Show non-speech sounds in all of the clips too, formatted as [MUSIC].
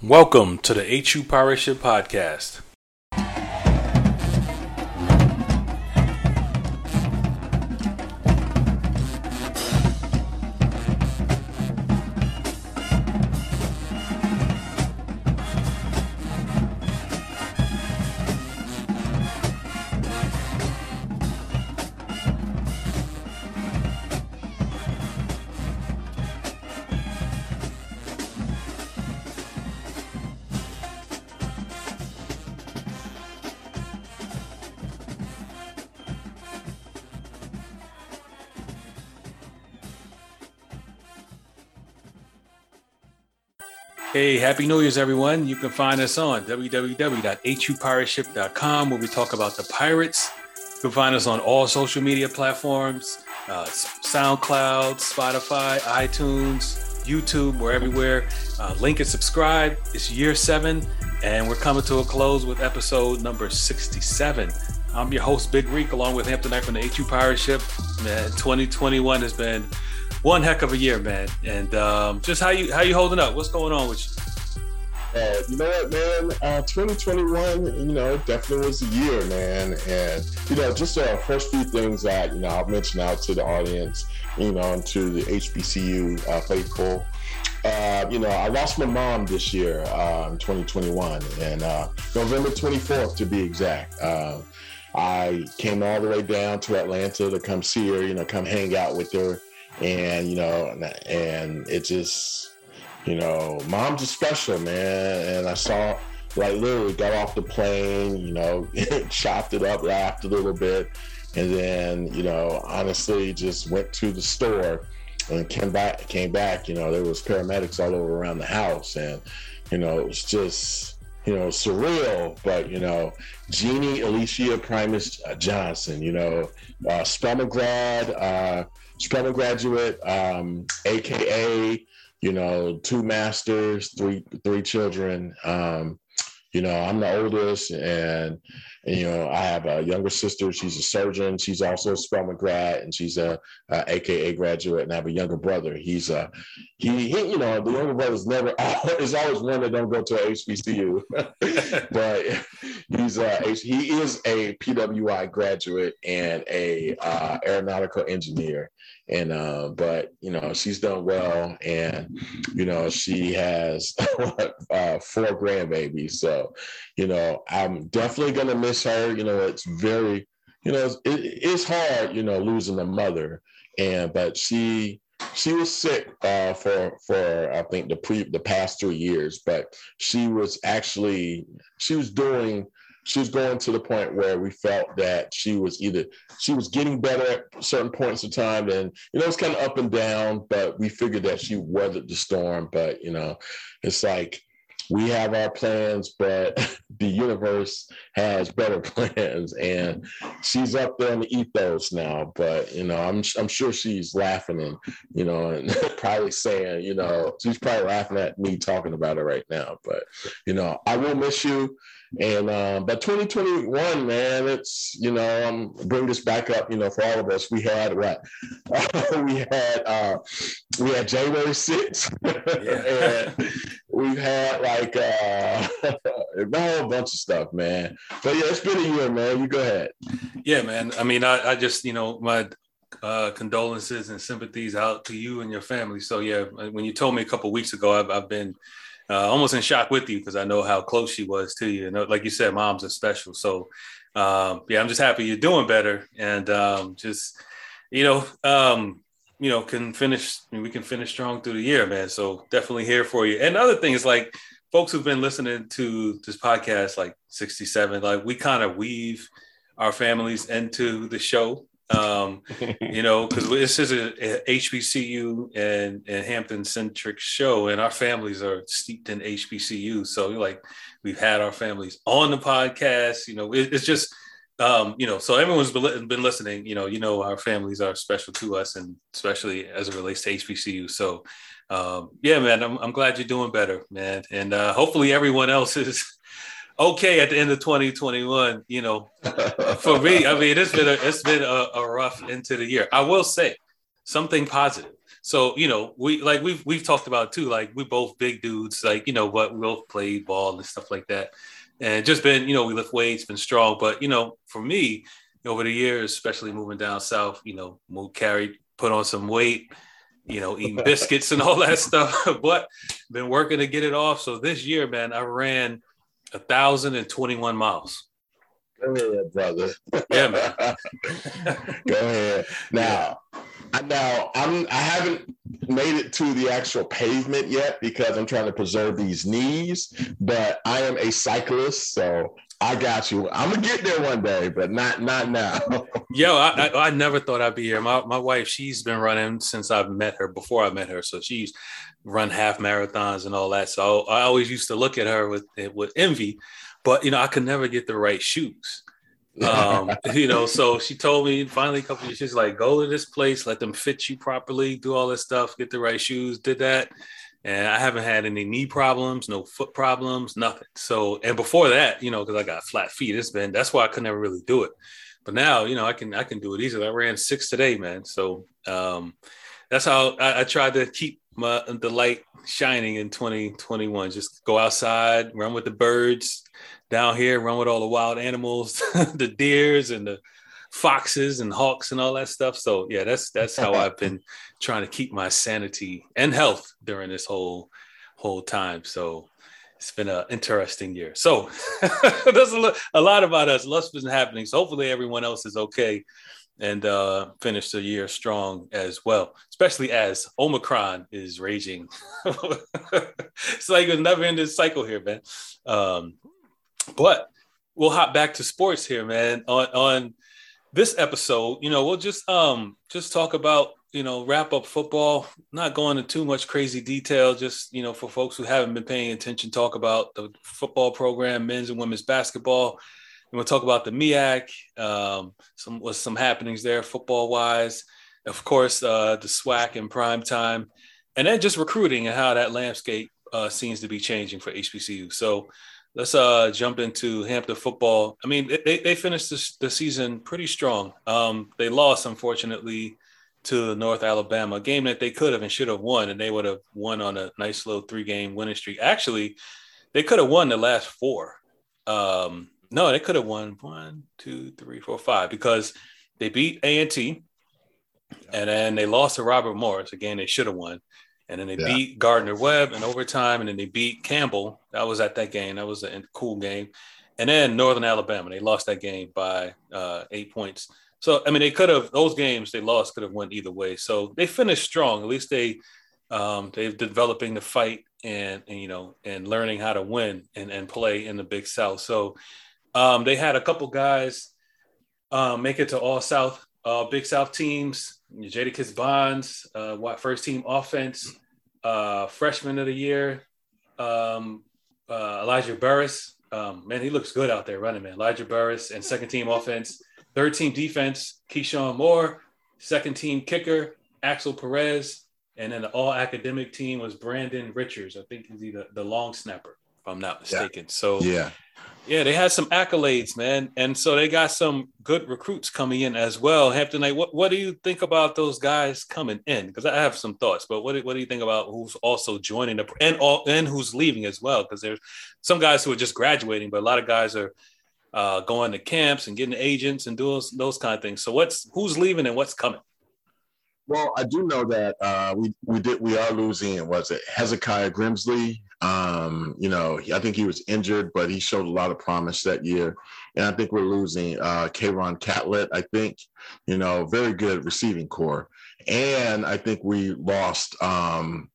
Welcome to the HU Pirate Ship Podcast. Hey, Happy New Year's, everyone. You can find us on www.hupirateship.com where we talk about the pirates. You can find us on all social media platforms uh, SoundCloud, Spotify, iTunes, YouTube. We're everywhere. Uh, link and subscribe. It's year seven, and we're coming to a close with episode number 67. I'm your host, Big Reek, along with Hampton Knight from the HU Pirate Ship. Man, 2021 has been one heck of a year, man. And um, just how you how you holding up? What's going on with you? Uh, you know what, man? Uh, 2021, you know, definitely was a year, man. And, you know, just uh, first few things that, you know, I'll mention out to the audience, you know, and to the HBCU uh, faithful. Uh, you know, I lost my mom this year in 2021, and uh, November 24th to be exact. Uh, I came all the way down to Atlanta to come see her, you know, come hang out with her and you know, and it just, you know, mom's a special man, and I saw like literally got off the plane, you know, [LAUGHS] chopped it up, laughed a little bit, and then you know, honestly, just went to the store and came back. Came back, you know, there was paramedics all over around the house, and you know, it was just you know, surreal, but you know, Jeannie Alicia Primus Johnson, you know, uh, uh, Spelman graduate, um, AKA, you know, two masters, three three children. Um, you know, I'm the oldest, and, and, you know, I have a younger sister. She's a surgeon. She's also a Spelman grad, and she's a, a, AKA graduate. And I have a younger brother. He's a he, he you know, the younger brother's never [LAUGHS] is always one that don't go to HBCU, [LAUGHS] but he's a he is a PWI graduate and a uh, aeronautical engineer and uh, but you know she's done well and you know she has [LAUGHS] uh, four grandbabies so you know i'm definitely gonna miss her. You know it's very you know it, it's hard you know losing a mother. And but she she was sick uh, for for I think the pre the past three years, but she was actually she was doing she was going to the point where we felt that she was either she was getting better at certain points of time. And you know it's kind of up and down but we figured that she weathered the storm. But you know it's like we have our plans but [LAUGHS] the universe has better [LAUGHS] plans and she's up there in the ethos now but you know i'm, I'm sure she's laughing and you know and [LAUGHS] probably saying you know she's probably laughing at me talking about it right now but you know i will miss you and uh, but 2021, man, it's you know, I'm bring this back up. You know, for all of us, we had what we had. Uh, we had January 6th, yeah. and we had like uh, [LAUGHS] a whole bunch of stuff, man. But yeah, it's been a year, man. You go ahead. Yeah, man. I mean, I, I just you know my uh, condolences and sympathies out to you and your family. So yeah, when you told me a couple weeks ago, I've, I've been uh, almost in shock with you because I know how close she was to you. And like you said, moms are special. So um, yeah, I'm just happy you're doing better and um, just you know um, you know can finish. I mean, we can finish strong through the year, man. So definitely here for you. And other things like folks who've been listening to this podcast, like 67, like we kind of weave our families into the show um, [LAUGHS] you know, because this is a, a, HBCU and, and Hampton centric show, and our families are steeped in HBCU. So, like, we've had our families on the podcast. You know, it, it's just, um, you know, so everyone's been, been listening. You know, you know, our families are special to us, and especially as it relates to HBCU. So, um, yeah, man, I'm, I'm glad you're doing better, man, and uh, hopefully everyone else is [LAUGHS] okay at the end of 2021. You know, [LAUGHS] for me, I mean, it's been a, it's been a, a rough into the year. I will say something positive. So you know, we like we've we've talked about too. Like we both big dudes, like you know, but we both played ball and stuff like that, and just been you know we lift weights, been strong. But you know, for me, over the years, especially moving down south, you know, moved carried, put on some weight, you know, eating [LAUGHS] biscuits and all that stuff. [LAUGHS] but been working to get it off. So this year, man, I ran a thousand and twenty-one miles. Go ahead, brother. [LAUGHS] Yeah, man. Go ahead. Now, I now I'm I haven't made it to the actual pavement yet because I'm trying to preserve these knees, but I am a cyclist, so I got you. I'm gonna get there one day, but not not now. [LAUGHS] Yo, I, I, I never thought I'd be here. My my wife, she's been running since I've met her. Before I met her, so she's run half marathons and all that. So I always used to look at her with with envy, but you know I could never get the right shoes. [LAUGHS] um, you know, so she told me finally a couple of years, she's like, go to this place, let them fit you properly, do all this stuff, get the right shoes, did that and I haven't had any knee problems, no foot problems, nothing. So, and before that, you know, because I got flat feet, it's been that's why I could never really do it. But now, you know, I can I can do it easily. I ran six today, man. So um, that's how I, I tried to keep my the light shining in 2021. Just go outside, run with the birds down here, run with all the wild animals, [LAUGHS] the deers and the foxes and hawks and all that stuff. So yeah, that's that's how I've been [LAUGHS] trying to keep my sanity and health during this whole whole time. So it's been an interesting year. So [LAUGHS] there's a, a, lot about us. Lots been happening. So hopefully everyone else is okay and uh, finish the year strong as well, especially as Omicron is raging. it's like a never ending cycle here, man. Um, but we'll hop back to sports here, man. On on this episode, you know, we'll just um just talk about you know wrap up football. Not going into too much crazy detail. Just you know, for folks who haven't been paying attention, talk about the football program, men's and women's basketball. And we'll talk about the MEAC, um, some was some happenings there football wise. Of course, uh, the SWAC in prime time, and then just recruiting and how that landscape uh, seems to be changing for HBCU. So let's uh jump into Hampton football. I mean, they, they finished this, the season pretty strong. Um, they lost, unfortunately, to North Alabama, a game that they could have and should have won, and they would have won on a nice little three game winning streak. Actually, they could have won the last four. Um, no, they could have won one, two, three, four, five because they beat A and T, and then they lost to Robert Morris. Again, they should have won. And then they yeah. beat Gardner Webb in overtime, and then they beat Campbell. That was at that game. That was a cool game. And then Northern Alabama, they lost that game by uh, eight points. So I mean, they could have those games they lost could have went either way. So they finished strong. At least they um, they're developing the fight and, and, you know and learning how to win and, and play in the Big South. So um, they had a couple guys um, make it to All South uh, Big South teams. Jadakis Bonds, uh, first team offense, uh, freshman of the year, um, uh, Elijah Burris. Um, man, he looks good out there running, man. Elijah Burris and second team offense, third team defense, Keyshawn Moore, second team kicker, Axel Perez, and then the all academic team was Brandon Richards. I think he's the, the long snapper, if I'm not mistaken. Yeah. So yeah, yeah, they had some accolades, man, and so they got some good recruits coming in as well. Hampton, like, what, what do you think about those guys coming in? Because I have some thoughts, but what do, what do you think about who's also joining the and all and who's leaving as well? Because there's some guys who are just graduating, but a lot of guys are uh, going to camps and getting agents and doing those, those kind of things. So what's who's leaving and what's coming? Well, I do know that uh, we we did we are losing. Was it Hezekiah Grimsley? Um, you know, I think he was injured, but he showed a lot of promise that year. And I think we're losing uh, Catlett. I think, you know, very good receiving core. And I think we lost um,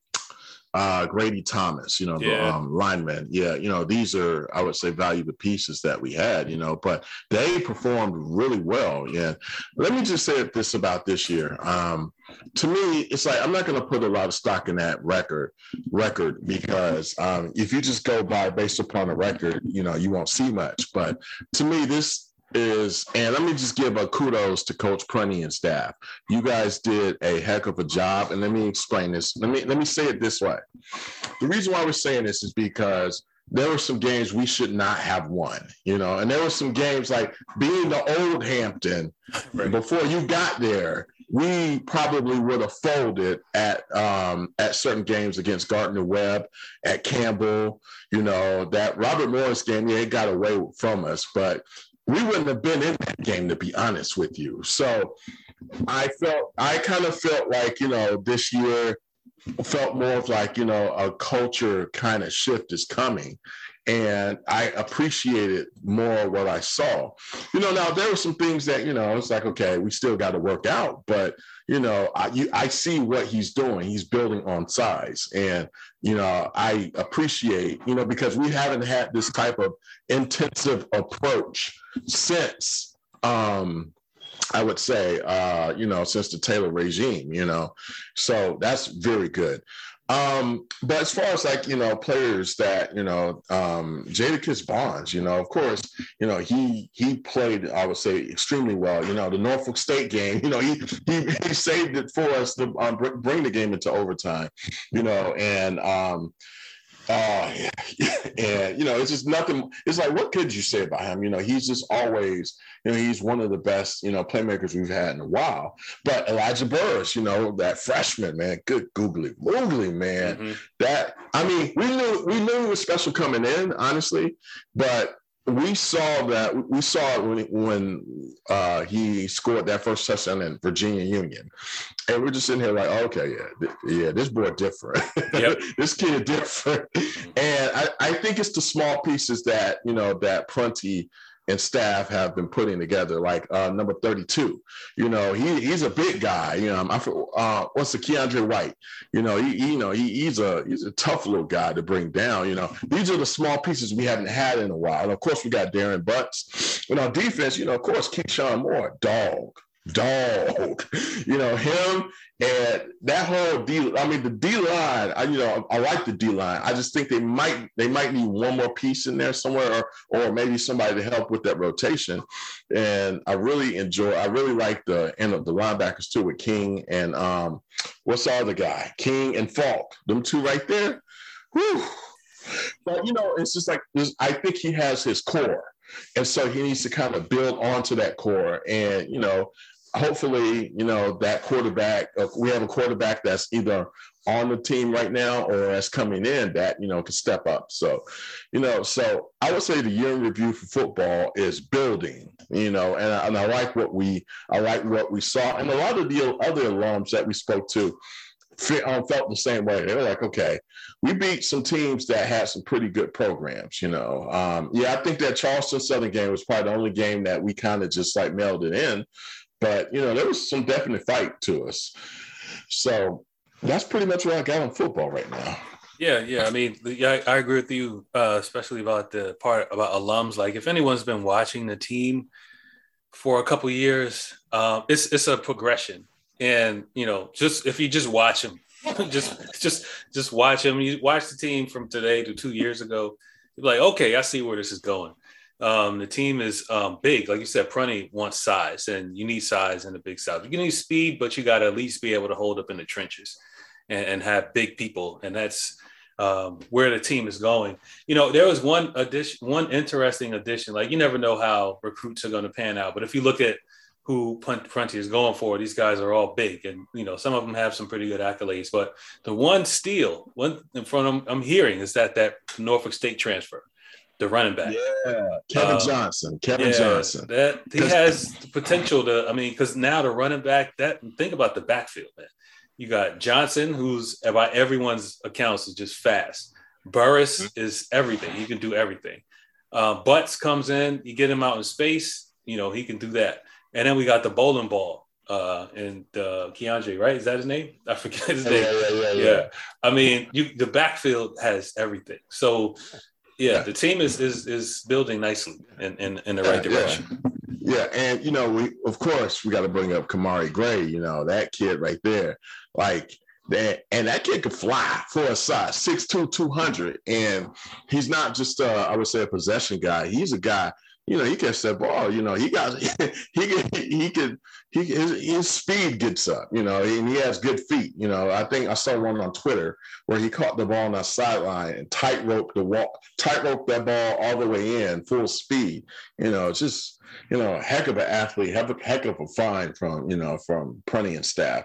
uh, Grady Thomas, you know, yeah. the um, lineman. Yeah, you know, these are, I would say, valuable pieces that we had, you know, but they performed really well. Yeah. Let me just say this about this year. Um, to me, it's like I'm not going to put a lot of stock in that record record because um, if you just go by based upon a record, you know, you won't see much. But to me, this is, and let me just give a kudos to Coach Prunty and staff. You guys did a heck of a job, and let me explain this. Let me let me say it this way. The reason why we're saying this is because there were some games we should not have won, you know, and there were some games like being the old Hampton right. before you got there we probably would have folded at um, at certain games against Gardner Webb, at Campbell. You know that Robert Morris game, yeah, it got away from us, but we wouldn't have been in that game to be honest with you. So I felt I kind of felt like you know this year felt more of like you know a culture kind of shift is coming and I appreciated more what I saw. You know, now there were some things that you know it's like okay, we still got to work out, but you know, I you, I see what he's doing. He's building on size, and you know, I appreciate you know because we haven't had this type of intensive approach since. Um, I would say, uh, you know, since the Taylor regime, you know, so that's very good. Um, but as far as like you know players that you know, um, Jadakis Bonds, you know, of course, you know he he played I would say extremely well. You know, the Norfolk State game, you know, he he, he saved it for us to um, bring the game into overtime. You know, and um, uh, [LAUGHS] and you know, it's just nothing. It's like, what could you say about him? You know, he's just always, you know, he's one of the best, you know, playmakers we've had in a while. But Elijah Burris, you know, that freshman man, good googly moogly man. Mm-hmm. That I mean, we knew we knew he was special coming in, honestly, but we saw that we saw it when when uh, he scored that first touchdown in Virginia Union, and we're just sitting here like, okay, yeah, yeah, this boy different. [LAUGHS] Yep. this kid different, and I, I think it's the small pieces that you know that Prunty and staff have been putting together, like uh, number 32. You know, he, he's a big guy. You know, I uh, what's the Keandre White? You know, he, you know he, he's a he's a tough little guy to bring down. You know, these are the small pieces we haven't had in a while. And of course, we got Darren Butts. You know, defense. You know, of course, Keyshawn Moore, dog dog. You know, him and that whole D I mean the D line, I you know, I like the D line. I just think they might they might need one more piece in there somewhere or or maybe somebody to help with that rotation. And I really enjoy I really like the end of the linebackers too with King and um what's the other guy? King and Faulk. Them two right there. Whew. But you know, it's just like I think he has his core. And so he needs to kind of build onto that core. And, you know, hopefully, you know, that quarterback, uh, we have a quarterback that's either on the team right now or that's coming in that, you know, can step up. So, you know, so I would say the year in review for football is building, you know, and, and I like what we, I like what we saw. And a lot of the other alums that we spoke to, um, felt the same way. They were like, okay, we beat some teams that had some pretty good programs, you know. Um, yeah, I think that Charleston Southern game was probably the only game that we kind of just like mailed it in but you know, there was some definite fight to us. So that's pretty much what I got on football right now. Yeah, yeah. I mean, yeah, I, agree with you, uh, especially about the part about alums. Like, if anyone's been watching the team for a couple years, um, it's it's a progression, and you know, just if you just watch them, [LAUGHS] just just just watch them. You watch the team from today to two years ago. You're like, okay, I see where this is going. Um, the team is um, big, like you said. Prunty wants size, and you need size in the big south. You need speed, but you got to at least be able to hold up in the trenches and, and have big people, and that's um, where the team is going. You know, there was one addition, one interesting addition. Like you never know how recruits are going to pan out, but if you look at who Prunty is going for, these guys are all big, and you know some of them have some pretty good accolades. But the one steal, one in front of I'm hearing is that that Norfolk State transfer the running back. Yeah, Kevin uh, Johnson. Kevin yeah, Johnson. That he has the potential to. I mean, because now the running back. That think about the backfield, man. You got Johnson, who's by everyone's accounts is just fast. Burris mm-hmm. is everything. He can do everything. Uh, Butts comes in. You get him out in space. You know he can do that. And then we got the bowling ball uh and uh Keandre, right? Is that his name? I forget his name. Yeah, yeah, yeah, yeah. yeah. I mean, you the backfield has everything. So yeah, the team is is is building nicely in in, in the right direction. Yeah. and you know, we of course we got to bring up Kamari Gray. You know that kid right there, like that, and that kid could fly for a size 6'2", 200. and he's not just uh, I would say a possession guy. He's a guy you know, he catch that ball. You know, he got [LAUGHS] he could he could he his, his speed gets up. You know, and he has good feet. You know, I think I saw one on Twitter where he caught the ball on the sideline and tightrope the walk, tightrope that ball all the way in full speed. You know, it's just you know, a heck of an athlete, heck of, heck of a find from you know from Prunty and staff.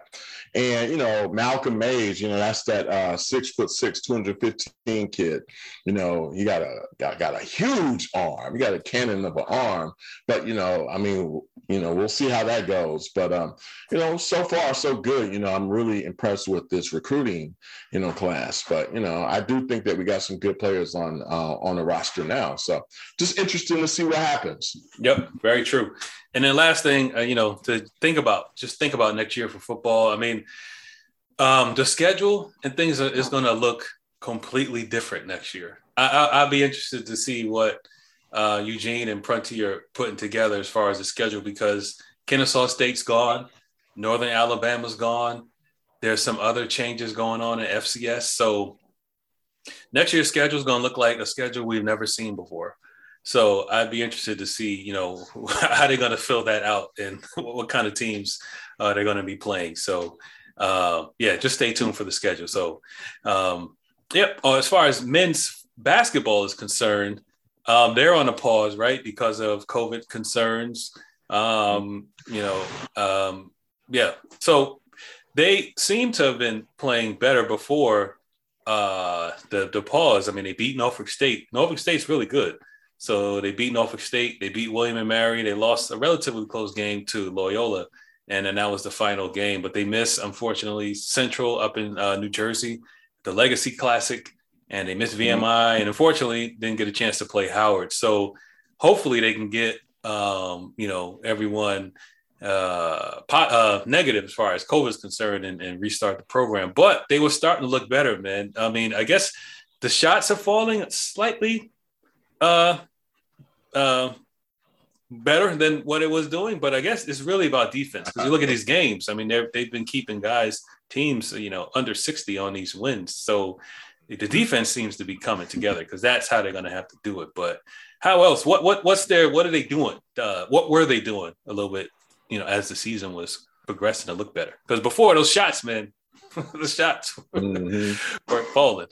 And you know, Malcolm Mays, you know, that's that uh, six foot six, 215 kid. You know, he got a got, got a huge arm. He got a cannon of an arm. But you know, I mean, you know, we'll see how that goes. But um, you know, so far so good. You know, I'm really impressed with this recruiting, you know, class. But you know, I do think that we got some good players on uh, on the roster now. So just interesting to see what happens. Yep, very true. And then last thing, uh, you know, to think about, just think about next year for football. I mean, um, the schedule and things are, is going to look completely different next year. I, will be interested to see what uh, Eugene and Prunty are putting together as far as the schedule because Kennesaw State's gone, Northern Alabama's gone. There's some other changes going on in FCS. So next year's schedule is going to look like a schedule we've never seen before. So I'd be interested to see, you know, [LAUGHS] how they're going to fill that out and [LAUGHS] what kind of teams uh, they're going to be playing. So uh, yeah, just stay tuned for the schedule. So um, yep. Oh, as far as men's basketball is concerned, um, they're on a pause, right, because of COVID concerns. Um, you know, um, yeah. So they seem to have been playing better before uh, the the pause. I mean, they beat Norfolk State. Norfolk State's really good. So they beat Norfolk State, they beat William and Mary, they lost a relatively close game to Loyola, and then that was the final game. But they missed, unfortunately, Central up in uh, New Jersey, the Legacy Classic, and they missed VMI, mm-hmm. and unfortunately didn't get a chance to play Howard. So hopefully they can get um, you know everyone uh, pot, uh, negative as far as COVID is concerned and, and restart the program. But they were starting to look better, man. I mean, I guess the shots are falling slightly uh, uh, better than what it was doing. But I guess it's really about defense because you look at these games. I mean, they've been keeping guys, teams, you know, under 60 on these wins. So the defense seems to be coming together because that's how they're going to have to do it. But how else? What what what's their what are they doing? Uh, what were they doing a little bit? You know, as the season was progressing to look better because before those shots, man, [LAUGHS] the shots mm-hmm. were falling.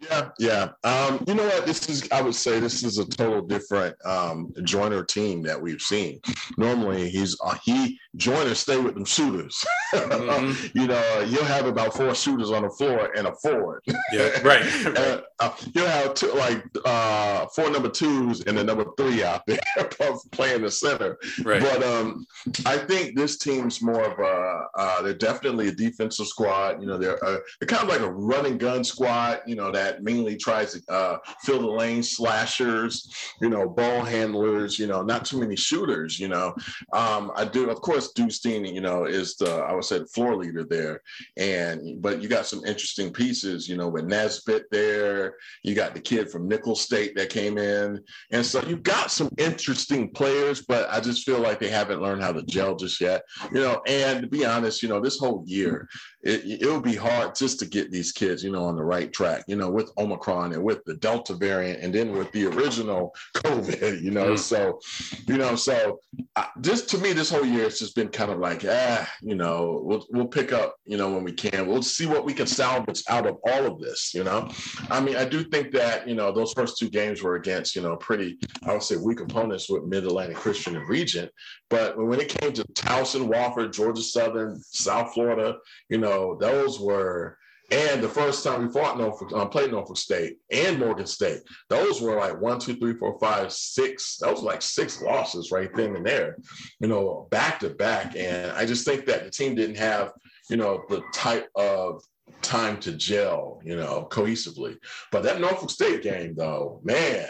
Yeah, yeah. Um, you know what? This is, I would say, this is a total different um, Joyner team that we've seen. Normally, he's uh, he Joyner stay with them shooters. [LAUGHS] Mm-hmm. you know, you'll have about four shooters on the floor and a forward. Yeah, right. [LAUGHS] right. uh, uh, you'll have two, like uh, four number twos and a number three out there [LAUGHS] playing the center. Right. But um, I think this team's more of a. Uh, they're definitely a defensive squad. You know, they're uh, they're kind of like a running gun squad. You know that mainly tries to uh, fill the lane, slashers, you know, ball handlers, you know, not too many shooters, you know. Um, I do, of course, Deustein, you know, is the, I would say, the floor leader there. And, but you got some interesting pieces, you know, with Nesbitt there, you got the kid from Nicholls State that came in. And so you got some interesting players, but I just feel like they haven't learned how to gel just yet, you know. And to be honest, you know, this whole year, it, it would be hard just to get these kids, you know, on the right track, you know, with Omicron and with the Delta variant and then with the original [LAUGHS] COVID, you know. Mm. So, you know, so uh, just to me, this whole year it's just been kind of like, ah, you know, we'll we'll pick up, you know, when we can. We'll see what we can salvage out of all of this, you know. I mean, I do think that, you know, those first two games were against, you know, pretty, I would say weak opponents with Mid Atlantic Christian and Regent. But when it came to Towson, Wofford, Georgia Southern, South Florida, you know, know, those were and the first time we fought Norfolk, um, played Norfolk State and Morgan State, those were like one, two, three, four, five, six. That was like six losses right then and there, you know, back to back. And I just think that the team didn't have, you know, the type of time to gel, you know, cohesively. But that Norfolk State game, though, man,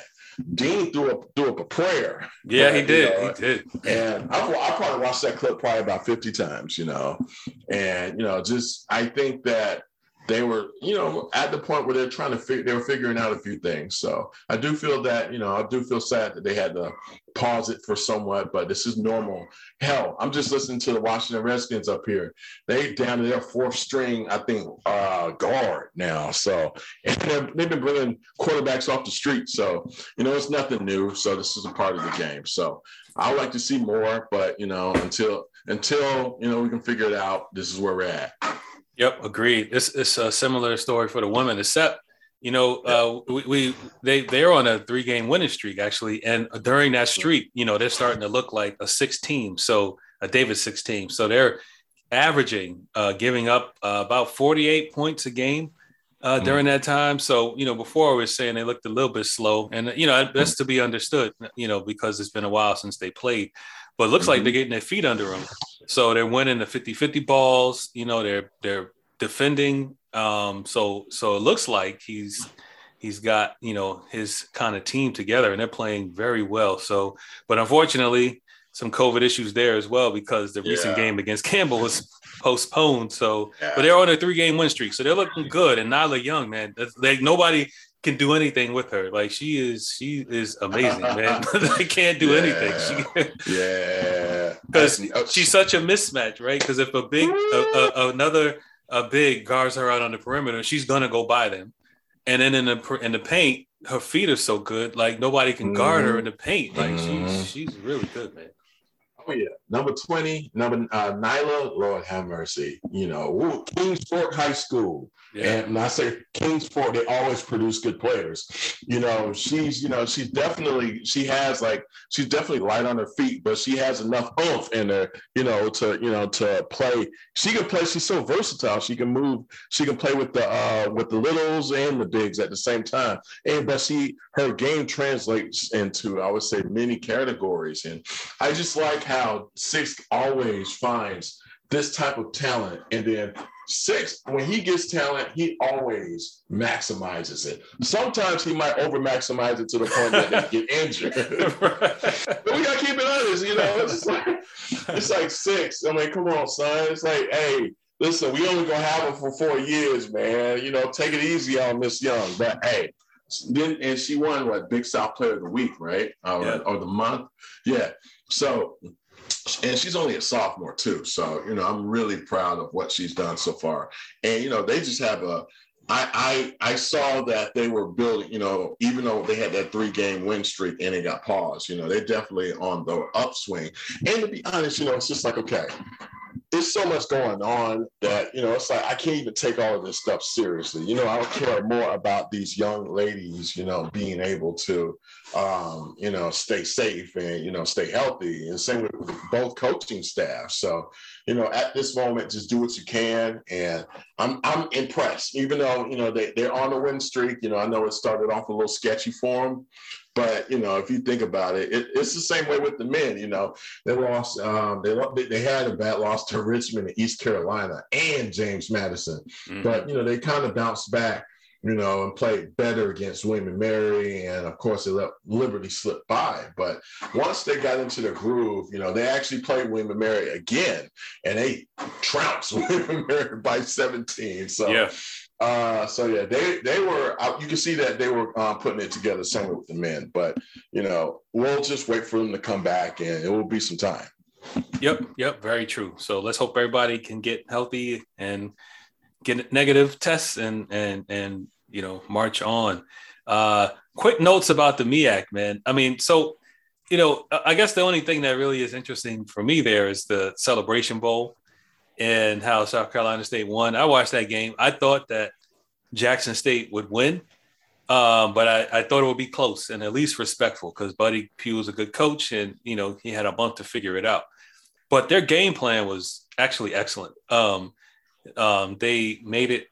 Dean threw up threw up a prayer. Yeah, he did. You know, he did. And I, I probably watched that clip probably about fifty times. You know, and you know, just I think that they were, you know, at the point where they're trying to figure, they were figuring out a few things. So I do feel that, you know, I do feel sad that they had to pause it for somewhat, but this is normal. Hell, I'm just listening to the Washington Redskins up here. They down to their fourth string, I think, uh, guard now. So and they've been bringing quarterbacks off the street. So you know, it's nothing new. So this is a part of the game. So I would like to see more, but you know, until until you know we can figure it out, this is where we're at. Yep, agreed. It's it's a similar story for the women, except you know uh, we, we they they're on a three game winning streak actually, and during that streak, you know they're starting to look like a six team, so a David six team. So they're averaging uh, giving up uh, about forty eight points a game. Uh, mm-hmm. during that time. So, you know, before I was saying they looked a little bit slow, and you know that's to be understood. You know, because it's been a while since they played, but it looks mm-hmm. like they're getting their feet under them. So they're winning the 50-50 balls. You know, they're they're defending. Um, so so it looks like he's he's got you know his kind of team together, and they're playing very well. So, but unfortunately, some COVID issues there as well because the yeah. recent game against Campbell was postponed. So, yeah. but they're on a three-game win streak, so they're looking good. And Nyla Young, man, like nobody can do anything with her. Like she is, she is amazing, man. [LAUGHS] [LAUGHS] they can't do yeah. anything. She, yeah, [LAUGHS] because she's such a mismatch, right? Because if a big, a, a, another, a big guards her out on the perimeter, she's gonna go by them. And then in the in the paint, her feet are so good, like nobody can guard mm-hmm. her in the paint. Like mm-hmm. she's she's really good, man. Oh yeah, number twenty, number uh, Nyla. Lord have mercy. You know, Kingsport High School. Yeah. And when I say Kingsport, they always produce good players. You know, she's, you know, she's definitely, she has like, she's definitely light on her feet, but she has enough oomph in her, you know, to, you know, to play. She can play. She's so versatile. She can move. She can play with the, uh, with the littles and the bigs at the same time. And, but she, her game translates into, I would say, many categories. And I just like how Six always finds this type of talent and then Six, when he gets talent, he always maximizes it. Sometimes he might over maximize it to the point that they get [LAUGHS] injured. but we gotta keep it honest, you know. It's like it's like six. I mean, come on, son. It's like, hey, listen, we only gonna have him for four years, man. You know, take it easy on Miss Young. But hey, then and she won what Big South Player of the Week, right? Uh, yeah. or the month. Yeah. So and she's only a sophomore too. So, you know, I'm really proud of what she's done so far. And, you know, they just have a, I, I, I saw that they were building, you know, even though they had that three game win streak and it got paused, you know, they're definitely on the upswing. And to be honest, you know, it's just like, okay, there's so much going on that you know it's like I can't even take all of this stuff seriously. You know, I would care more about these young ladies, you know, being able to, um, you know, stay safe and you know stay healthy, and same with both coaching staff. So, you know, at this moment, just do what you can, and I'm I'm impressed. Even though you know they they're on a win streak, you know, I know it started off a little sketchy for them, but you know, if you think about it, it, it's the same way with the men. You know, they lost. Um, they they had a bad loss to Richmond and East Carolina and James Madison, mm-hmm. but you know they kind of bounced back. You know, and played better against William and Mary, and of course they let Liberty slip by. But once they got into the groove, you know, they actually played William and Mary again, and they trounced [LAUGHS] William and Mary by 17. So. Yeah uh, so yeah, they they were. You can see that they were uh, putting it together somewhere with the men, but you know, we'll just wait for them to come back, and it will be some time. Yep, yep, very true. So let's hope everybody can get healthy and get negative tests and and and you know march on. Uh, quick notes about the MEAC, man. I mean, so you know, I guess the only thing that really is interesting for me there is the Celebration Bowl and how South Carolina State won. I watched that game. I thought that Jackson State would win, um, but I, I, thought it would be close and at least respectful because Buddy Pough was a good coach and you know he had a month to figure it out. But their game plan was actually excellent. Um, um, they made it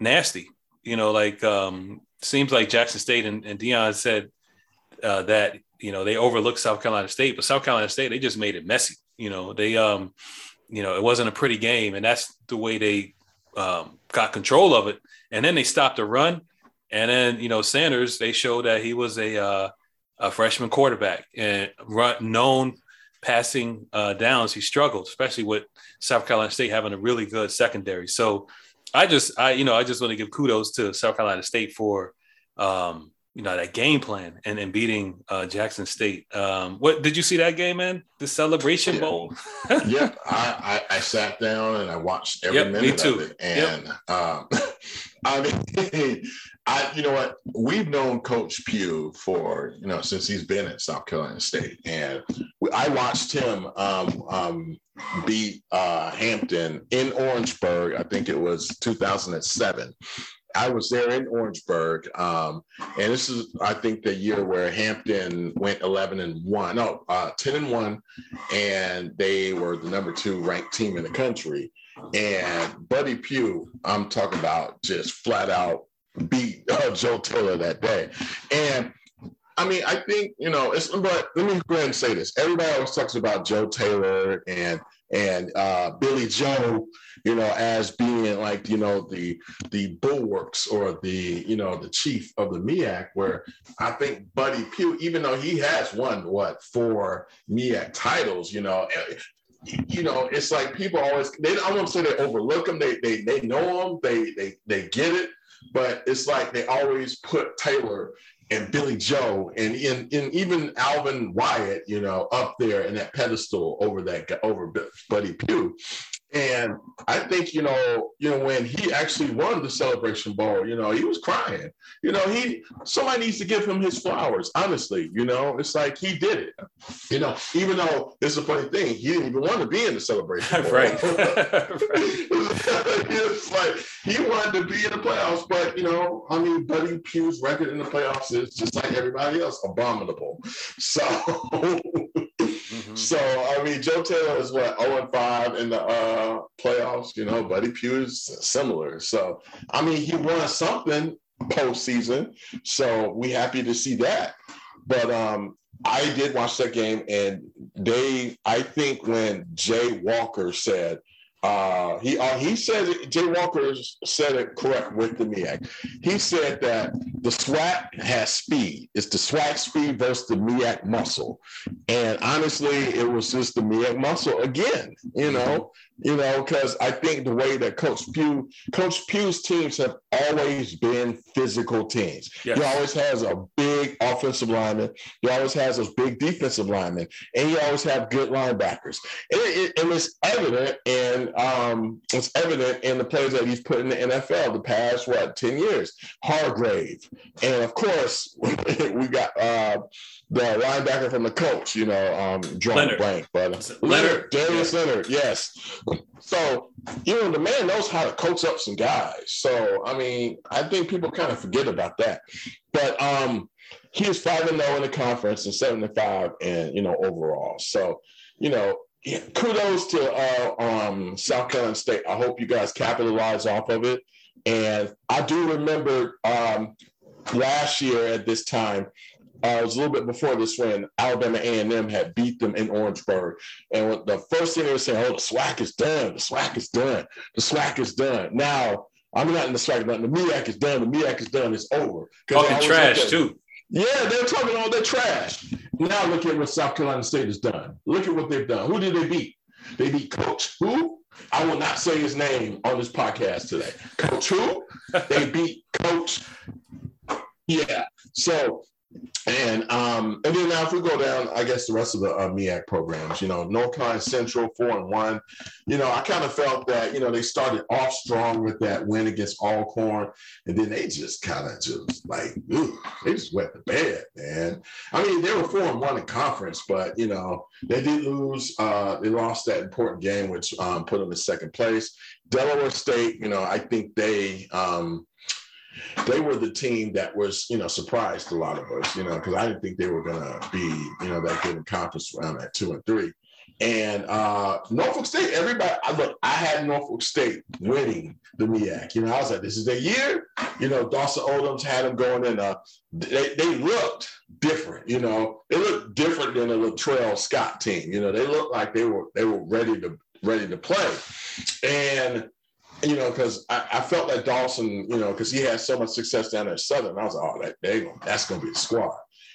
nasty. You know, like um, seems like Jackson State and, and Deion said uh, that you know they overlooked South Carolina State, but South Carolina State they just made it messy. You know, they um, you know, it wasn't a pretty game, and that's the way they um, got control of it. And then they stopped the run, and then you know Sanders they showed that he was a uh, a freshman quarterback and run, known passing uh, downs. He struggled, especially with South Carolina State having a really good secondary. So I just, I, you know, I just want to give kudos to South Carolina State for, um, you know, that game plan and then beating uh, Jackson State. Um, what did you see that game, man? The Celebration yeah. Bowl. [LAUGHS] yeah, [LAUGHS] I, I, I, sat down and I watched every yep, minute of it, and yep. um, [LAUGHS] I mean, I, you know what? We've known Coach Pough for, you know, since he's been at South Carolina State. And I watched him um, um, beat uh, Hampton in Orangeburg. I think it was 2007. I was there in Orangeburg, um, and this is, I think, the year where Hampton went 11 and one, no, uh, 10 and one, and they were the number two ranked team in the country. And Buddy Pough, I'm talking about just flat out beat uh, [LAUGHS] Joe Taylor that day. And I mean, I think, you know, it's, but let me go ahead and say this. Everybody always talks about Joe Taylor and and uh, Billy Joe, you know, as being like, you know, the the bulwarks or the, you know, the chief of the MEAC, where I think Buddy Pough, even though he has won what four MEAC titles, you know, you know, it's like people always they I won't want to say they overlook him. They they they know him. They they they get it. But it's like they always put Taylor and Billy Joe and in, in even Alvin Wyatt, you know, up there in that pedestal over that over Buddy Pough. And I think, you know, you know, when he actually won the celebration bowl, you know, he was crying. You know, he somebody needs to give him his flowers, honestly. You know, it's like he did it. You know, even though it's a funny thing, he didn't even want to be in the celebration. [LAUGHS] Bowl. right. [LAUGHS] [LAUGHS] it's like he wanted to be in the playoffs, but you know, I mean, Buddy Pough's record in the playoffs is just like everybody else, abominable. So. So I mean, Joe Taylor is what 0 and 5 in the uh, playoffs. You know, Buddy Pough is similar. So I mean, he won something postseason. So we happy to see that. But um, I did watch that game, and they, I think when Jay Walker said, uh, he uh, he said Jay Walker said it correct with the MEAC. He said that the SWAC has speed. It's the SWAC speed versus the MEAC muscle. And honestly, it was just the MEAC muscle again. You know, you know, because I think the way that Coach Pough, Coach Pough's teams have always been physical teams. Yes. He always has a big offensive lineman. He always has those big defensive linemen, and he always have good linebackers. And, it, and it's evident, and um, it's evident in the players that he's put in the NFL the past what ten years. Hargrave, and of course [LAUGHS] we got. Uh, the linebacker from the coach, you know, um, drawing blank, but Leonard, Leonard Darius yeah. Leonard, yes. So, you know, the man knows how to coach up some guys. So, I mean, I think people kind of forget about that. But um, he is five and zero in the conference and seven and five, and you know, overall. So, you know, kudos to uh, um, South Carolina State. I hope you guys capitalize off of it. And I do remember um, last year at this time, uh, it was a little bit before this when Alabama A&M had beat them in Orangeburg. And the first thing they were saying, oh, the SWAC is done. The SWAC is done. The SWAC is done. Now, I'm not in the SWAC, but the MEAC is done. The MEAC is done. It's over. Talking trash, too. Yeah, they're talking all their trash. Now look at what South Carolina State has done. Look at what they've done. Who did they beat? They beat Coach who? I will not say his name on this podcast today. Coach who? they [LAUGHS] beat Coach. Yeah. So and um, and then now if we go down, I guess the rest of the uh, MEAC programs, you know, North Carolina Central four and one, you know, I kind of felt that you know they started off strong with that win against Alcorn, and then they just kind of just like ooh, they just went to bed, man. I mean, they were four and one in conference, but you know they did lose. Uh, they lost that important game, which um, put them in second place. Delaware State, you know, I think they. Um, they were the team that was, you know, surprised a lot of us, you know, because I didn't think they were going to be, you know, that good in conference around at two and three. And uh, Norfolk State, everybody, I look, I had Norfolk State winning the MEAC. You know, I was like, this is their year. You know, Dawson Odums had them going in. Uh, they, they looked different. You know, they looked different than a Latrell Scott team. You know, they looked like they were they were ready to ready to play. And you know, because I, I, felt like Dawson, you know, because he had so much success down at Southern. I was like, oh, that, they, that's going to be the squad.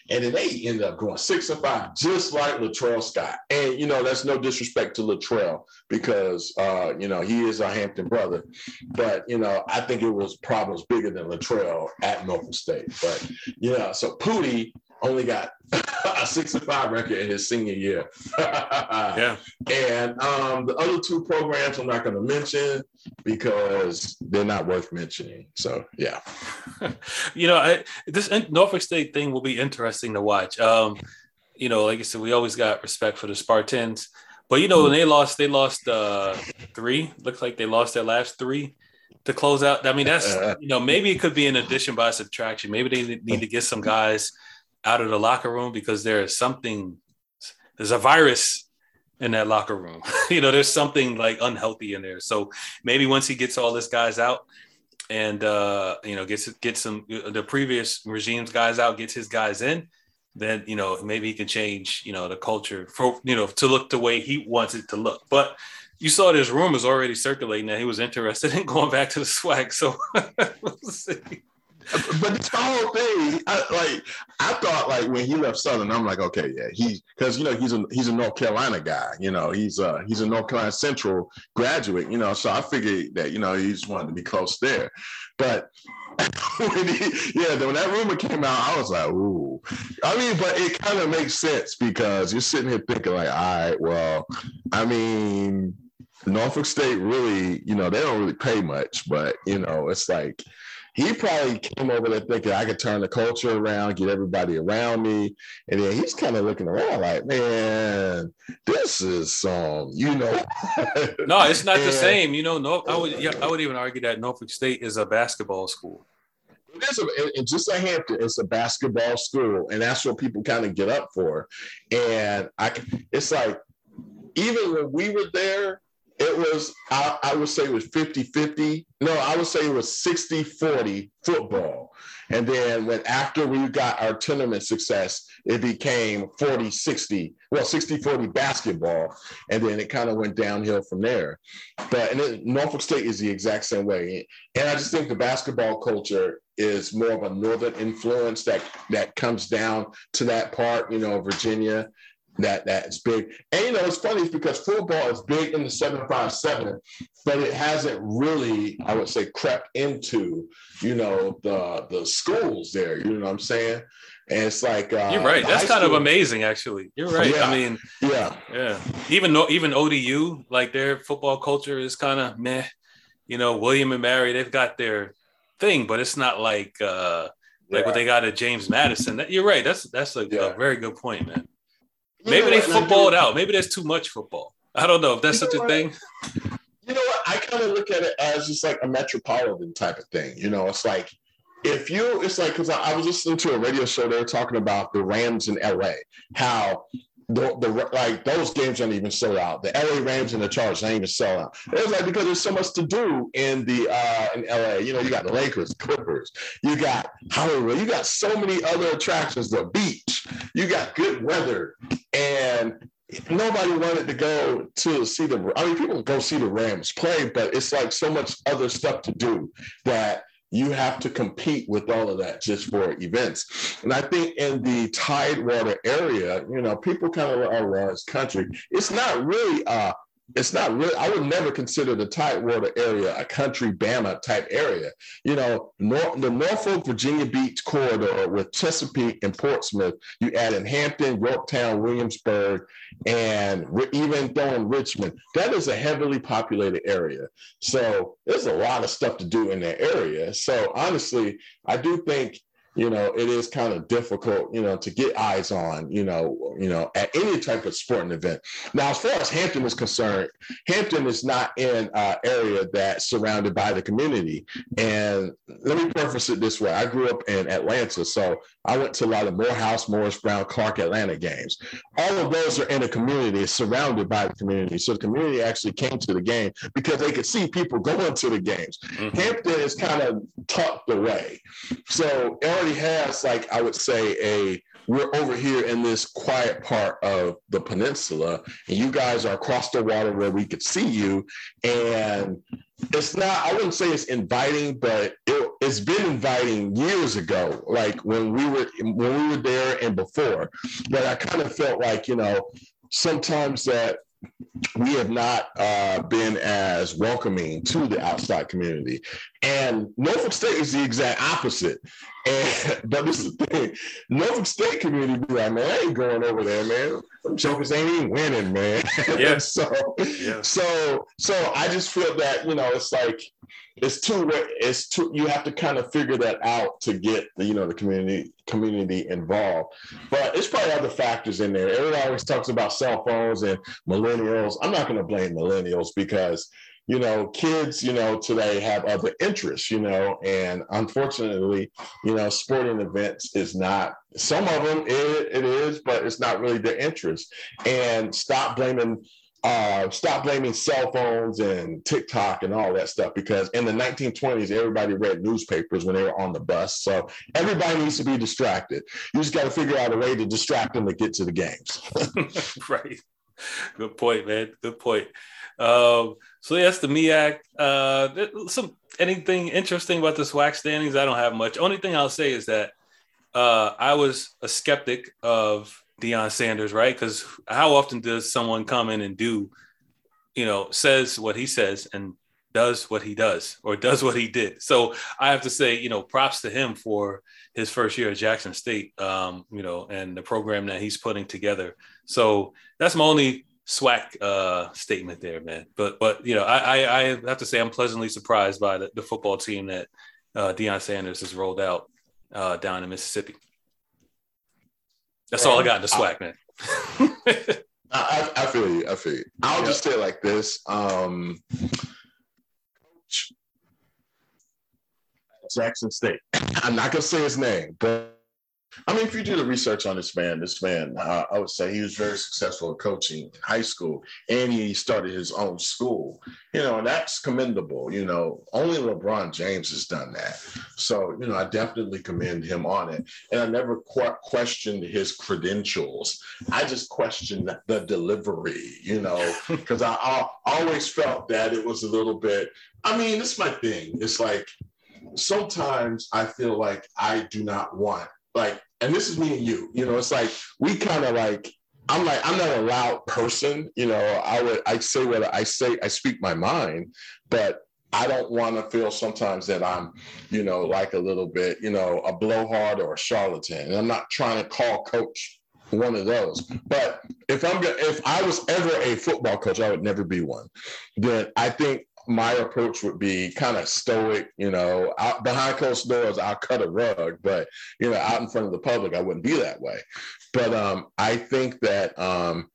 And then they ended up going six and five, just like Latrell Scott. And you know, that's no disrespect to Latrell because uh, you know he is a Hampton brother, but you know, I think it was problems bigger than Latrell at Norfolk State. But yeah, so Pootie only got [LAUGHS] a six and five record in his senior year. [LAUGHS] yeah. And um, the other two programs I'm not going to mention because they're not worth mentioning. So yeah. [LAUGHS] you know, I, this Norfolk State thing will be interesting to watch. Um, you know, like I said, we always got respect for the Spartans, but you know, when they lost, they lost uh, three. Looks like they lost their last three to close out. I mean, that's you know, maybe it could be an addition by subtraction. Maybe they need to get some guys out of the locker room because there is something there's a virus in that locker room. [LAUGHS] you know, there's something like unhealthy in there. So maybe once he gets all this guys out and uh, you know, gets gets some the previous regime's guys out, gets his guys in, then you know, maybe he can change, you know, the culture for you know, to look the way he wants it to look. But you saw there's rumors already circulating that he was interested in [LAUGHS] going back to the SWAC. So [LAUGHS] we'll see but this whole thing, I, like I thought, like when he left Southern, I'm like, okay, yeah, he because you know he's a he's a North Carolina guy, you know, he's uh he's a North Carolina Central graduate, you know, so I figured that you know he just wanted to be close there, but. [LAUGHS] when he, yeah, when that rumor came out, I was like, "Ooh." I mean, but it kind of makes sense because you're sitting here thinking, like, "All right, well, I mean, Norfolk State really, you know, they don't really pay much, but you know, it's like he probably came over there thinking I could turn the culture around, get everybody around me. And then he's kind of looking around like, man, this is some, you know. [LAUGHS] no, it's not and, the same. You know, no, I would yeah, I would even argue that Norfolk State is a basketball school. It is a, it, just like Hampton, it's a basketball school, and that's what people kind of get up for. And I, it's like even when we were there, it was I, I, would say it was 50-50 no i would say it was 60-40 football. And then when after we got our tournament success it became 40-60 well 60-40 basketball. And then it kind of went downhill from there. But and then norfolk state is the exact same way. And i just think the basketball culture is more of a northern influence that that comes down to that part you know virginia that that's big. And you know, it's funny because football is big in the 757, but it hasn't really, I would say, crept into, you know, the the schools there. You know what I'm saying? And it's like uh, you're right. That's kind school, of amazing, actually. You're right. Yeah, I mean, yeah, yeah. Even though even ODU, like their football culture is kind of meh. You know, William and Mary, they've got their thing, but it's not like uh like yeah. what they got at James Madison. That, you're right. That's that's a, yeah. a very good point, man. Maybe they footballed out. Maybe there's too much football. I don't know if that's you such a thing. You know what? I kind of look at it as just like a metropolitan type of thing. You know, it's like if you, it's like because I, I, was listening to a radio show. They were talking about the Rams in LA, how the, the like those games aren't even sold out. The LA Rams and the Chargers ain't even sold out. It's like because there's so much to do in the uh in LA. You know, you got the Lakers, Clippers, you got Hollywood, you got so many other attractions, the beach, you got good weather, and nobody wanted to go to see the I mean people go see the Rams play, but it's like so much other stuff to do that you have to compete with all of that just for events. And I think in the Tidewater area, you know, people kind of are around this country. It's not really a it's not really, I would never consider the Tidewater area a country Bama type area. You know, Nor- the Norfolk, Virginia Beach corridor with Chesapeake and Portsmouth, you add in Hampton, Yorktown, Williamsburg, and even throwing Richmond, that is a heavily populated area. So there's a lot of stuff to do in that area. So honestly, I do think you know, it is kind of difficult, you know, to get eyes on, you know, you know, at any type of sporting event. Now, as far as Hampton is concerned, Hampton is not in an area that's surrounded by the community. And let me preface it this way: I grew up in Atlanta, so I went to a lot of Morehouse, Morris Brown, Clark Atlanta games. All of those are in a community, surrounded by the community. So the community actually came to the game because they could see people [LAUGHS] going to the games. Mm-hmm. Hampton is kind of tucked away, so already has like I would say a we're over here in this quiet part of the peninsula, and you guys are across the water where we could see you. And it's not, I wouldn't say it's inviting, but it, it's been inviting years ago, like when we were when we were there and before. But I kind of felt like you know sometimes that we have not uh, been as welcoming to the outside community. And Norfolk State is the exact opposite. And [LAUGHS] but this is the thing, Norfolk State community be like, man, I ain't going over there, man. Them jokers ain't even winning, man. [LAUGHS] Yeah. so yeah. so so I just feel that, you know, it's like it's too it's too you have to kind of figure that out to get the you know the community community involved. But it's probably other factors in there. Everyone always talks about cell phones and millennials. I'm not going to blame millennials because you know kids you know today have other interests you know and unfortunately you know sporting events is not some of them it, it is but it's not really their interest. And stop blaming uh, stop blaming cell phones and TikTok and all that stuff because in the 1920s, everybody read newspapers when they were on the bus. So everybody needs to be distracted. You just got to figure out a way to distract them to get to the games. [LAUGHS] [LAUGHS] right. Good point, man. Good point. Um, so yes, the MEAC. Uh, some anything interesting about the SWAC standings? I don't have much. Only thing I'll say is that uh, I was a skeptic of Deion Sanders, right? Because how often does someone come in and do, you know, says what he says and does what he does or does what he did? So I have to say, you know, props to him for his first year at Jackson State, um, you know, and the program that he's putting together. So that's my only SWAC uh, statement there, man. But but you know, I, I, I have to say I'm pleasantly surprised by the, the football team that uh, Deion Sanders has rolled out uh, down in Mississippi. That's all I got in the SWAC, man. [LAUGHS] I, I, feel you. I feel you. I'll yep. just say it like this. Um, Jackson State. [LAUGHS] I'm not gonna say his name, but I mean, if you do the research on this man, this man, uh, I would say he was very successful at coaching in high school, and he started his own school. You know, and that's commendable. You know, only LeBron James has done that. So, you know, I definitely commend him on it. And I never qu- questioned his credentials. I just questioned the delivery. You know, [LAUGHS] because I, I always felt that it was a little bit. I mean, it's my thing. It's like sometimes I feel like I do not want like, and this is me and you, you know, it's like we kind of like, I'm like, I'm not a loud person, you know, I would, I say what I say, I speak my mind, but I don't want to feel sometimes that I'm, you know, like a little bit, you know, a blowhard or a charlatan. And I'm not trying to call coach one of those. But if I'm if I was ever a football coach, I would never be one. Then I think my approach would be kind of stoic, you know, out behind closed doors, I'll cut a rug, but you know, out in front of the public, I wouldn't be that way. But um, I think that um,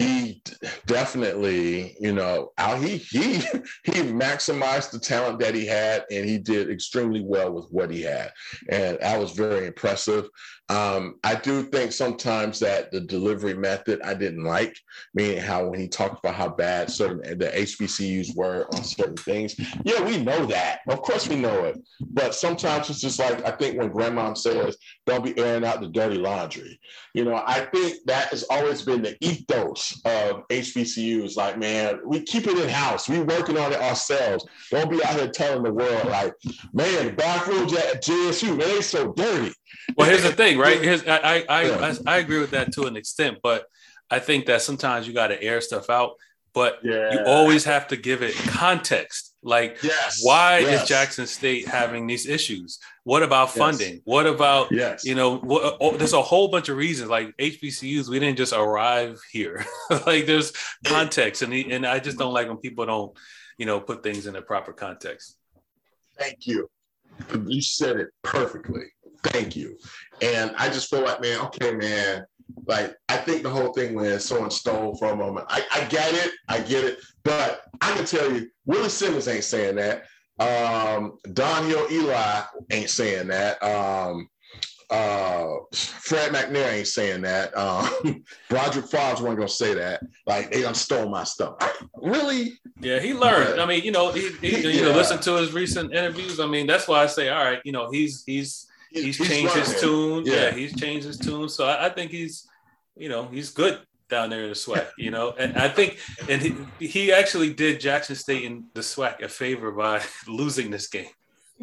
he definitely, you know, he he [LAUGHS] he maximized the talent that he had, and he did extremely well with what he had, and that was very impressive. Um, I do think sometimes that the delivery method I didn't like, meaning how when he talked about how bad certain the HBCUs were on certain things. Yeah, we know that. Of course we know it. But sometimes it's just like I think when grandma says, don't be airing out the dirty laundry. You know, I think that has always been the ethos of HBCUs. Like, man, we keep it in house. We working on it ourselves. Don't be out here telling the world like, man, the bathrooms at JSU, man, they so dirty. Well, here's the thing, right? Here's I I, I, yeah. I, I agree with that to an extent, but I think that sometimes you got to air stuff out, but yeah. you always have to give it context. Like, yes. why yes. is Jackson State having these issues? What about funding? Yes. What about, yes. you know, what, oh, there's a whole bunch of reasons. Like HBCUs, we didn't just arrive here. [LAUGHS] like, there's context, and and I just don't like when people don't, you know, put things in the proper context. Thank you. You said it perfectly thank you. And I just feel like, man, okay, man, like I think the whole thing when someone stole for a moment, I, I get it, I get it, but I can tell you, Willie Simmons ain't saying that. Um, Don Hill Eli ain't saying that. Um, uh, Fred McNair ain't saying that. Um, [LAUGHS] Broderick Fobbs wasn't gonna say that. Like they done stole my stuff. really? Yeah, he learned. I mean, you know, he, he you yeah. know, listen to his recent interviews. I mean, that's why I say, all right, you know, he's he's he's, he's changed his tune. Yeah. yeah. he's changed his tune. So I, I, think he's, you know, he's good down there in the SWAC. You know, and I think, and he, he actually did Jackson State in the SWAC a favor by [LAUGHS] losing this game.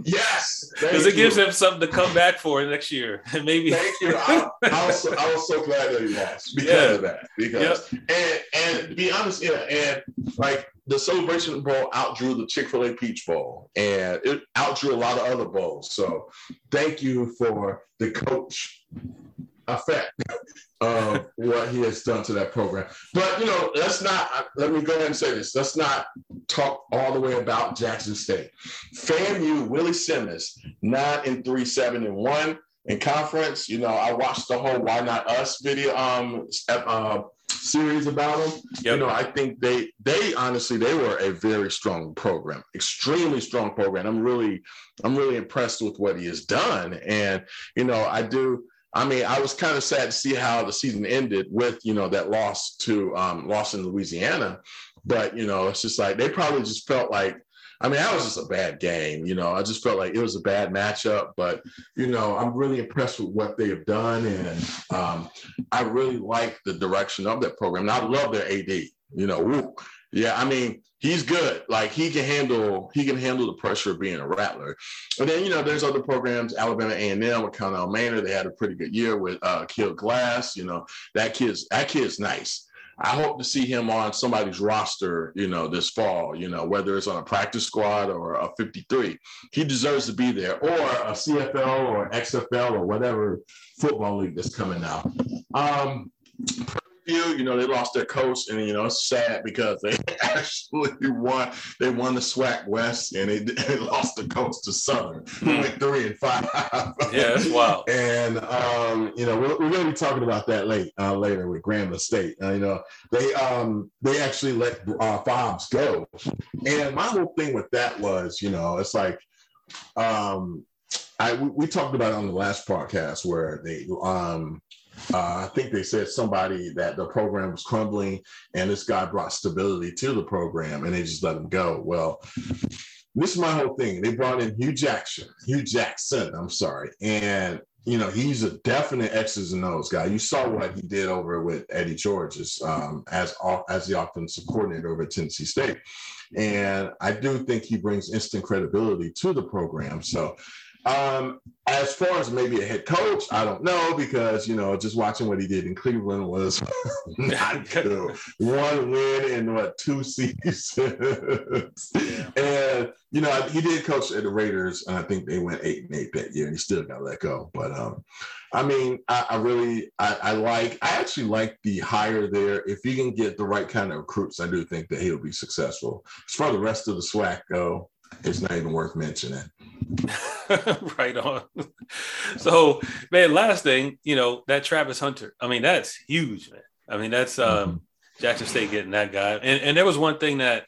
Yes, because it gives him something to come back for next year. [LAUGHS] And maybe. Thank you. I, I, was so, I was so glad that he lost because yeah. of that. Because yep. and and to be honest, yeah, and like the Celebration Bowl outdrew the Chick Fil A Peach Bowl, and it outdrew a lot of other bowls. So thank you for the coach effect of what he has done to that program. But you know, let's not. Let me go ahead and say this. Let's not talk all the way about Jackson State. FAMU Willie Simmons nine and three, seven and one in conference. You know, I watched the whole "Why Not Us" video um uh, series about them. Yep. You know, I think they they honestly they were a very strong program, extremely strong program. I'm really I'm really impressed with what he has done, and you know, I do. I mean, I was kind of sad to see how the season ended with, you know, that loss to um, loss in Louisiana. But, you know, it's just like they probably just felt like, I mean, that was just a bad game. You know, I just felt like it was a bad matchup. But, you know, I'm really impressed with what they have done. And um, I really like the direction of that program. And I love their AD. You know, woo. yeah, I mean, he's good. Like he can handle he can handle the pressure of being a rattler. And then you know there's other programs, Alabama A and M with Connell Maynard. They had a pretty good year with uh, Aqeel Glass. You know that kid's that kid's nice. I hope to see him on somebody's roster, you know, this fall, you know, whether it's on a practice squad or a 53. He deserves to be there, or a CFL or XFL or whatever football league that's coming out. Um, few, you know, they lost their coach, and you know, it's sad because they [LAUGHS] actually won. They won the SWAC West, and they, [LAUGHS] they lost the coach to Southern, hmm. like three and five. [LAUGHS] yeah, that's wild. and um, you know, we're, we're going to be talking about that late uh, later with Grambling State. Uh, you know, they um they actually let uh, Fobbs go, and my whole thing with that was, you know, it's like um I we, we, talked about it on the last podcast where they um uh, I think they said somebody that the program was crumbling and this guy brought stability to the program and they just let him go. Well, this is my whole thing. They brought in Hue Jackson, Hue Jackson, I'm sorry. And, you know, he's a definite X's and O's guy. You saw what he did over with Eddie George's um, as, as the offensive coordinator over at Tennessee State. And I do think he brings instant credibility to the program. So um, as far as maybe a head coach, I don't know because you know just watching what he did in Cleveland was [LAUGHS] not [LAUGHS] good. One win in what two [LAUGHS] seasons, yeah. and you know he did coach at the Raiders, and I think they went eight and eight that year, and he still got let go. But um, I mean, I, I really I, I, like I actually like the hire there. If he can get the right kind of recruits, I do think that he'll be successful. As far as the rest of the SWAC go, it's not even worth mentioning. [LAUGHS] right on. So, man, last thing, you know, that Travis Hunter. I mean, that's huge, man. I mean, that's um, mm-hmm. Jackson State getting that guy. And and there was one thing that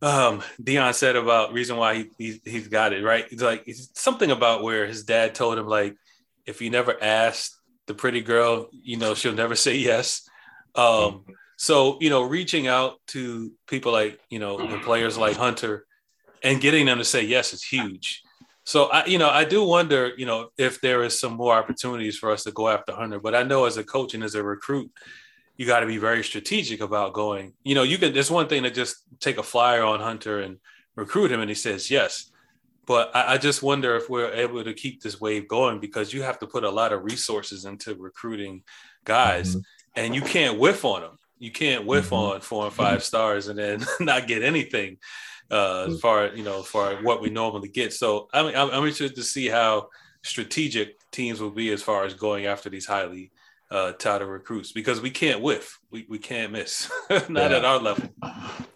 um Deion said about reason why he, he he's got it right. It's like it's something about where his dad told him like, if you never ask the pretty girl, you know, she'll never say yes. Um, mm-hmm. so you know, reaching out to people like you know, and players like Hunter and getting them to say yes is huge. So I, you know, I do wonder, you know, if there is some more opportunities for us to go after Hunter. But I know as a coach and as a recruit, you got to be very strategic about going. You know, you can. There's one thing to just take a flyer on Hunter and recruit him, and he says yes. But I, I just wonder if we're able to keep this wave going because you have to put a lot of resources into recruiting guys, mm-hmm. and you can't whiff on them. You can't whiff mm-hmm. on four and five stars and then [LAUGHS] not get anything uh, as far you know, for what we normally get. So I mean, I'm, I'm interested to see how strategic teams will be as far as going after these highly uh, touted recruits because we can't whiff, we, we can't miss, [LAUGHS] not yeah. at our level.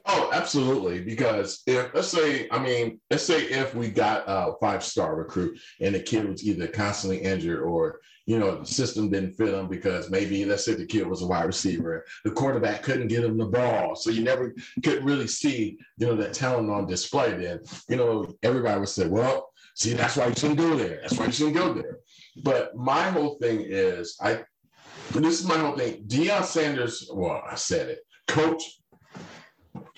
Oh, absolutely. Because if let's say, I mean, let's say if we got a five star recruit and the kid was either constantly injured or you know, the system didn't fit him because maybe let's say the kid was a wide receiver. The quarterback couldn't get him the ball. So you never could really see, you know, that talent on display. Then, you know, everybody would say, well, see, that's why you shouldn't go there. That's why you shouldn't go there. But my whole thing is, I, this is my whole thing. Deion Sanders, well, I said it, coach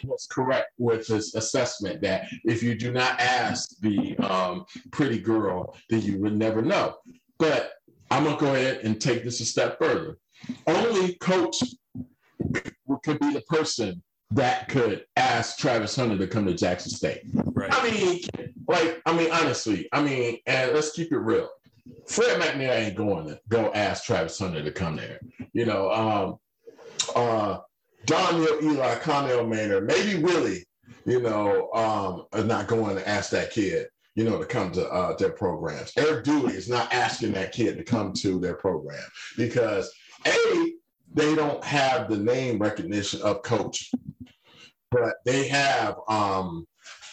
was correct with his assessment that if you do not ask the um, pretty girl, then you would never know. But I'm gonna go ahead and take this a step further. Only coach could be the person that could ask Travis Hunter to come to Jackson State. Right. I mean, like, I mean, honestly, I mean, and let's keep it real. Fred McNair ain't going to go ask Travis Hunter to come there. You know, um, uh, Daniel Eli, Connell Maynard, maybe Willie, you know, um, are not going to ask that kid, you know, to come to uh, their programs. Eric Dooley is not asking that kid to come to their program because A, they don't have the name recognition of coach, but they have um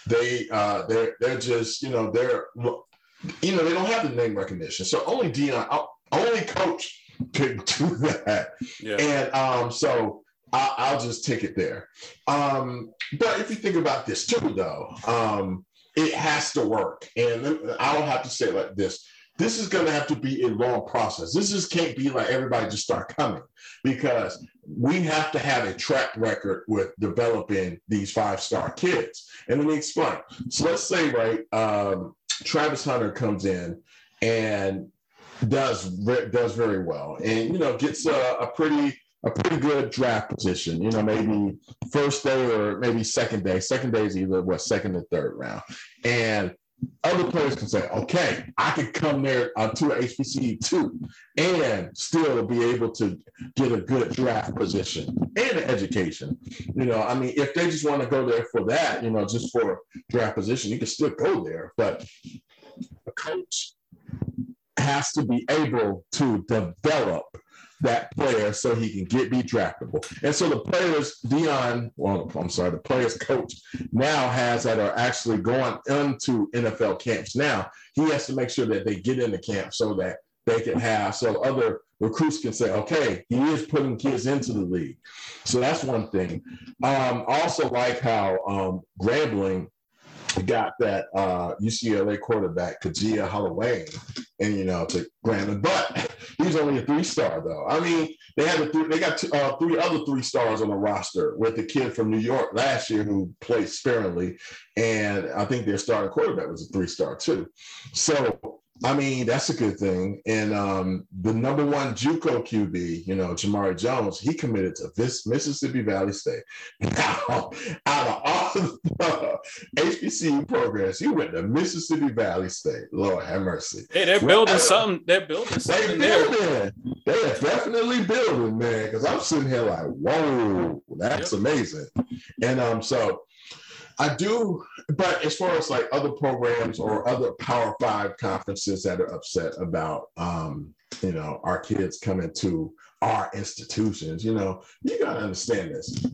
they uh they're they're just, you know, they're you know, they don't have the name recognition. So only Deion, uh, only coach could [LAUGHS] do that. Yeah. And um, so I, will just take it there. Um, but if you think about this too, though, um, it has to work. And I don't have to say like this. This is going to have to be a long process. This just can't be like everybody just start coming because we have to have a track record with developing these five star kids. And let me explain. So let's say, right, um, Travis Hunter comes in and does does very well, and you know gets a, a pretty a pretty good draft position. You know, maybe first day or maybe second day. Second day is either what second or third round, and other players can say, okay, I could come there uh, to HBCU too and still be able to get a good draft position and education. You know, I mean, if they just want to go there for that, you know, just for draft position, you can still go there. But a coach has to be able to develop that player so he can get be draftable. And so the players, Deion, well, I'm sorry, the players coach now has that are actually going into NFL camps now. He has to make sure that they get into camp so that they can have so other recruits can say, okay, he is putting kids into the league. So that's one thing. Um, also like how um, Grambling got that uh, UCLA quarterback, Kajia Holloway, and you know to Grambling, but he's only a three star though. I mean, they had a th- they got t- uh, three other three stars on the roster with the kid from New York last year who played sparingly, and I think their starting quarterback was a three star too. So I mean, that's a good thing. And um, the number one JUCO QB, you know, Jamari Jones, he committed to this Mississippi Valley State. [LAUGHS] Now, out of all the HBCU programs, he went to Mississippi Valley State. Lord have mercy. Hey, they're building well, something. They're building something. They're building. They are definitely building, man. Because I'm sitting here like, whoa, that's yep. amazing. And um, so I do, but as far as like other programs or other Power Five conferences that are upset about, um, you know, our kids coming to our institutions, you know, you got to understand this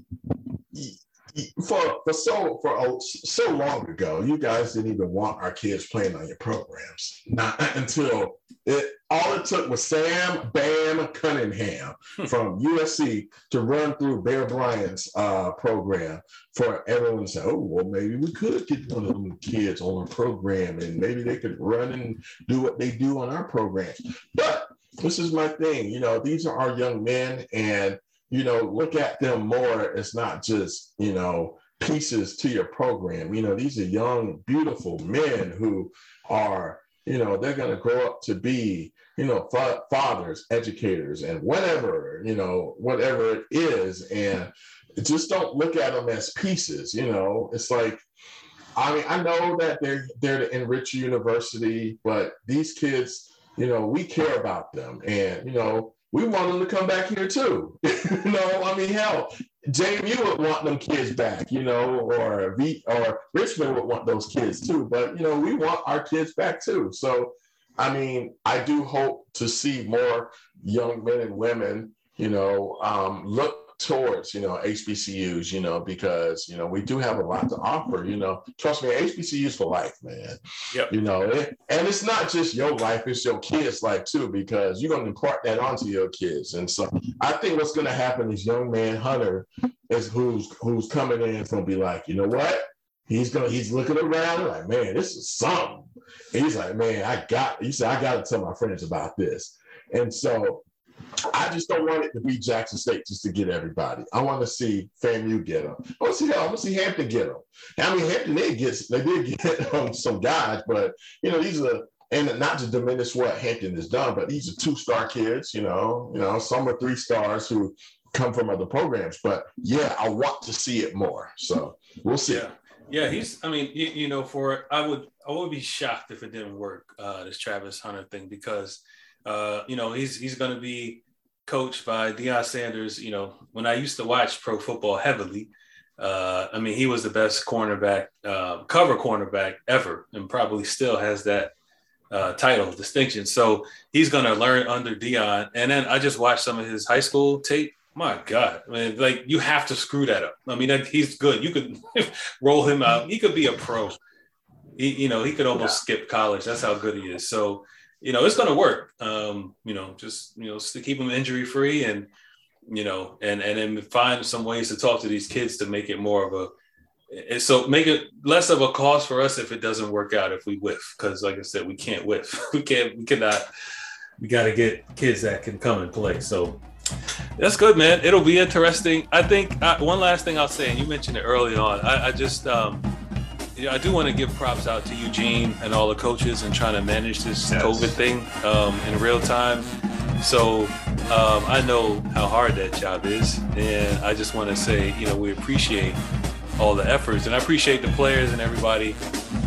for for so for oh, so long ago, you guys didn't even want our kids playing on your programs. Not until it all it took was Sam Bam Cunningham hmm. from USC to run through Bear Bryant's uh, program for everyone to say, "Oh, well, maybe we could get one of them kids on our program, and maybe they could run and do what they do on our programs." But this is my thing, you know. These are our young men, and you know, look at them more It's not just, you know, pieces to your program. You know, these are young, beautiful men who are, you know, they're going to grow up to be, you know, fa- fathers, educators, and whatever, you know, whatever it is. And just don't look at them as pieces, you know, it's like, I mean, I know that they're there to enrich university, but these kids, you know, we care about them. And, you know, we want them to come back here too. [LAUGHS] you know, I mean, hell, JMU would want them kids back, you know, or V or Richmond would want those kids too. But you know, we want our kids back too. So, I mean, I do hope to see more young men and women, you know, um, look towards you know HBCUs, you know, because you know we do have a lot to offer. You know, trust me, HBCUs for life, man. Yep. You know, and it's not just your life; it's your kids' life too, because you're going to impart that onto your kids. And so, I think what's going to happen is young man Hunter is who's who's coming in is going to be like, you know what? He's gonna he's looking around like, man, this is something. And he's like, man, I got. He said, I got to tell my friends about this. And so I just don't want it to be Jackson State just to get everybody. I want to see FAMU get them. I want to see. I want to see Hampton get them. I mean, Hampton did get they did get [LAUGHS] um, some guys, but you know these are and not to diminish what Hampton has done, but these are two star kids. You know, you know some are three stars who come from other programs. But yeah, I want to see it more. So we'll see. Yeah. Yeah, he's. I mean, you, you, know, for I would I would be shocked if it didn't work. Uh, this Travis Hunter thing because, uh, you know, he's he's going to be coached by Deion Sanders. You know, when I used to watch pro football heavily, uh, I mean, he was the best cornerback, uh, cover cornerback ever, and probably still has that uh, title distinction. So he's going to learn under Deion. And then I just watched some of his high school tape. My God, I mean, like you have to screw that up. I mean, like, he's good. You could [LAUGHS] roll him out. He could be a pro. He, you know, he could almost yeah. skip college. That's how good he is. So, you know, it's going to work. Um, you know, just you know, to keep them injury free and you know, and and then find some ways to talk to these kids to make it more of a and so make it less of a cost for us if it doesn't work out if we whiff because like i said we can't whiff. [LAUGHS] We can't we cannot we got to get kids that can come and play. So that's good man. It'll be interesting. I think uh, one last thing i'll say and you mentioned it early on. I, I just um know, I do want to give props out to Eugene and all the coaches and trying to manage this yes. COVID thing um, in real time. So um, I know how hard that job is, and I just want to say, you know, we appreciate all the efforts. And I appreciate the players and everybody,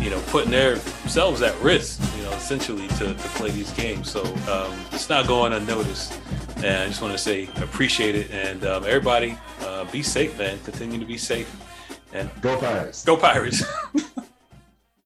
you know, putting their themselves at risk, you know, essentially to, to play these games. So um, it's not going unnoticed. And I just want to say appreciate it. And um, everybody, uh, be safe, man. Continue to be safe. And go Pirates. Go Pirates. [LAUGHS]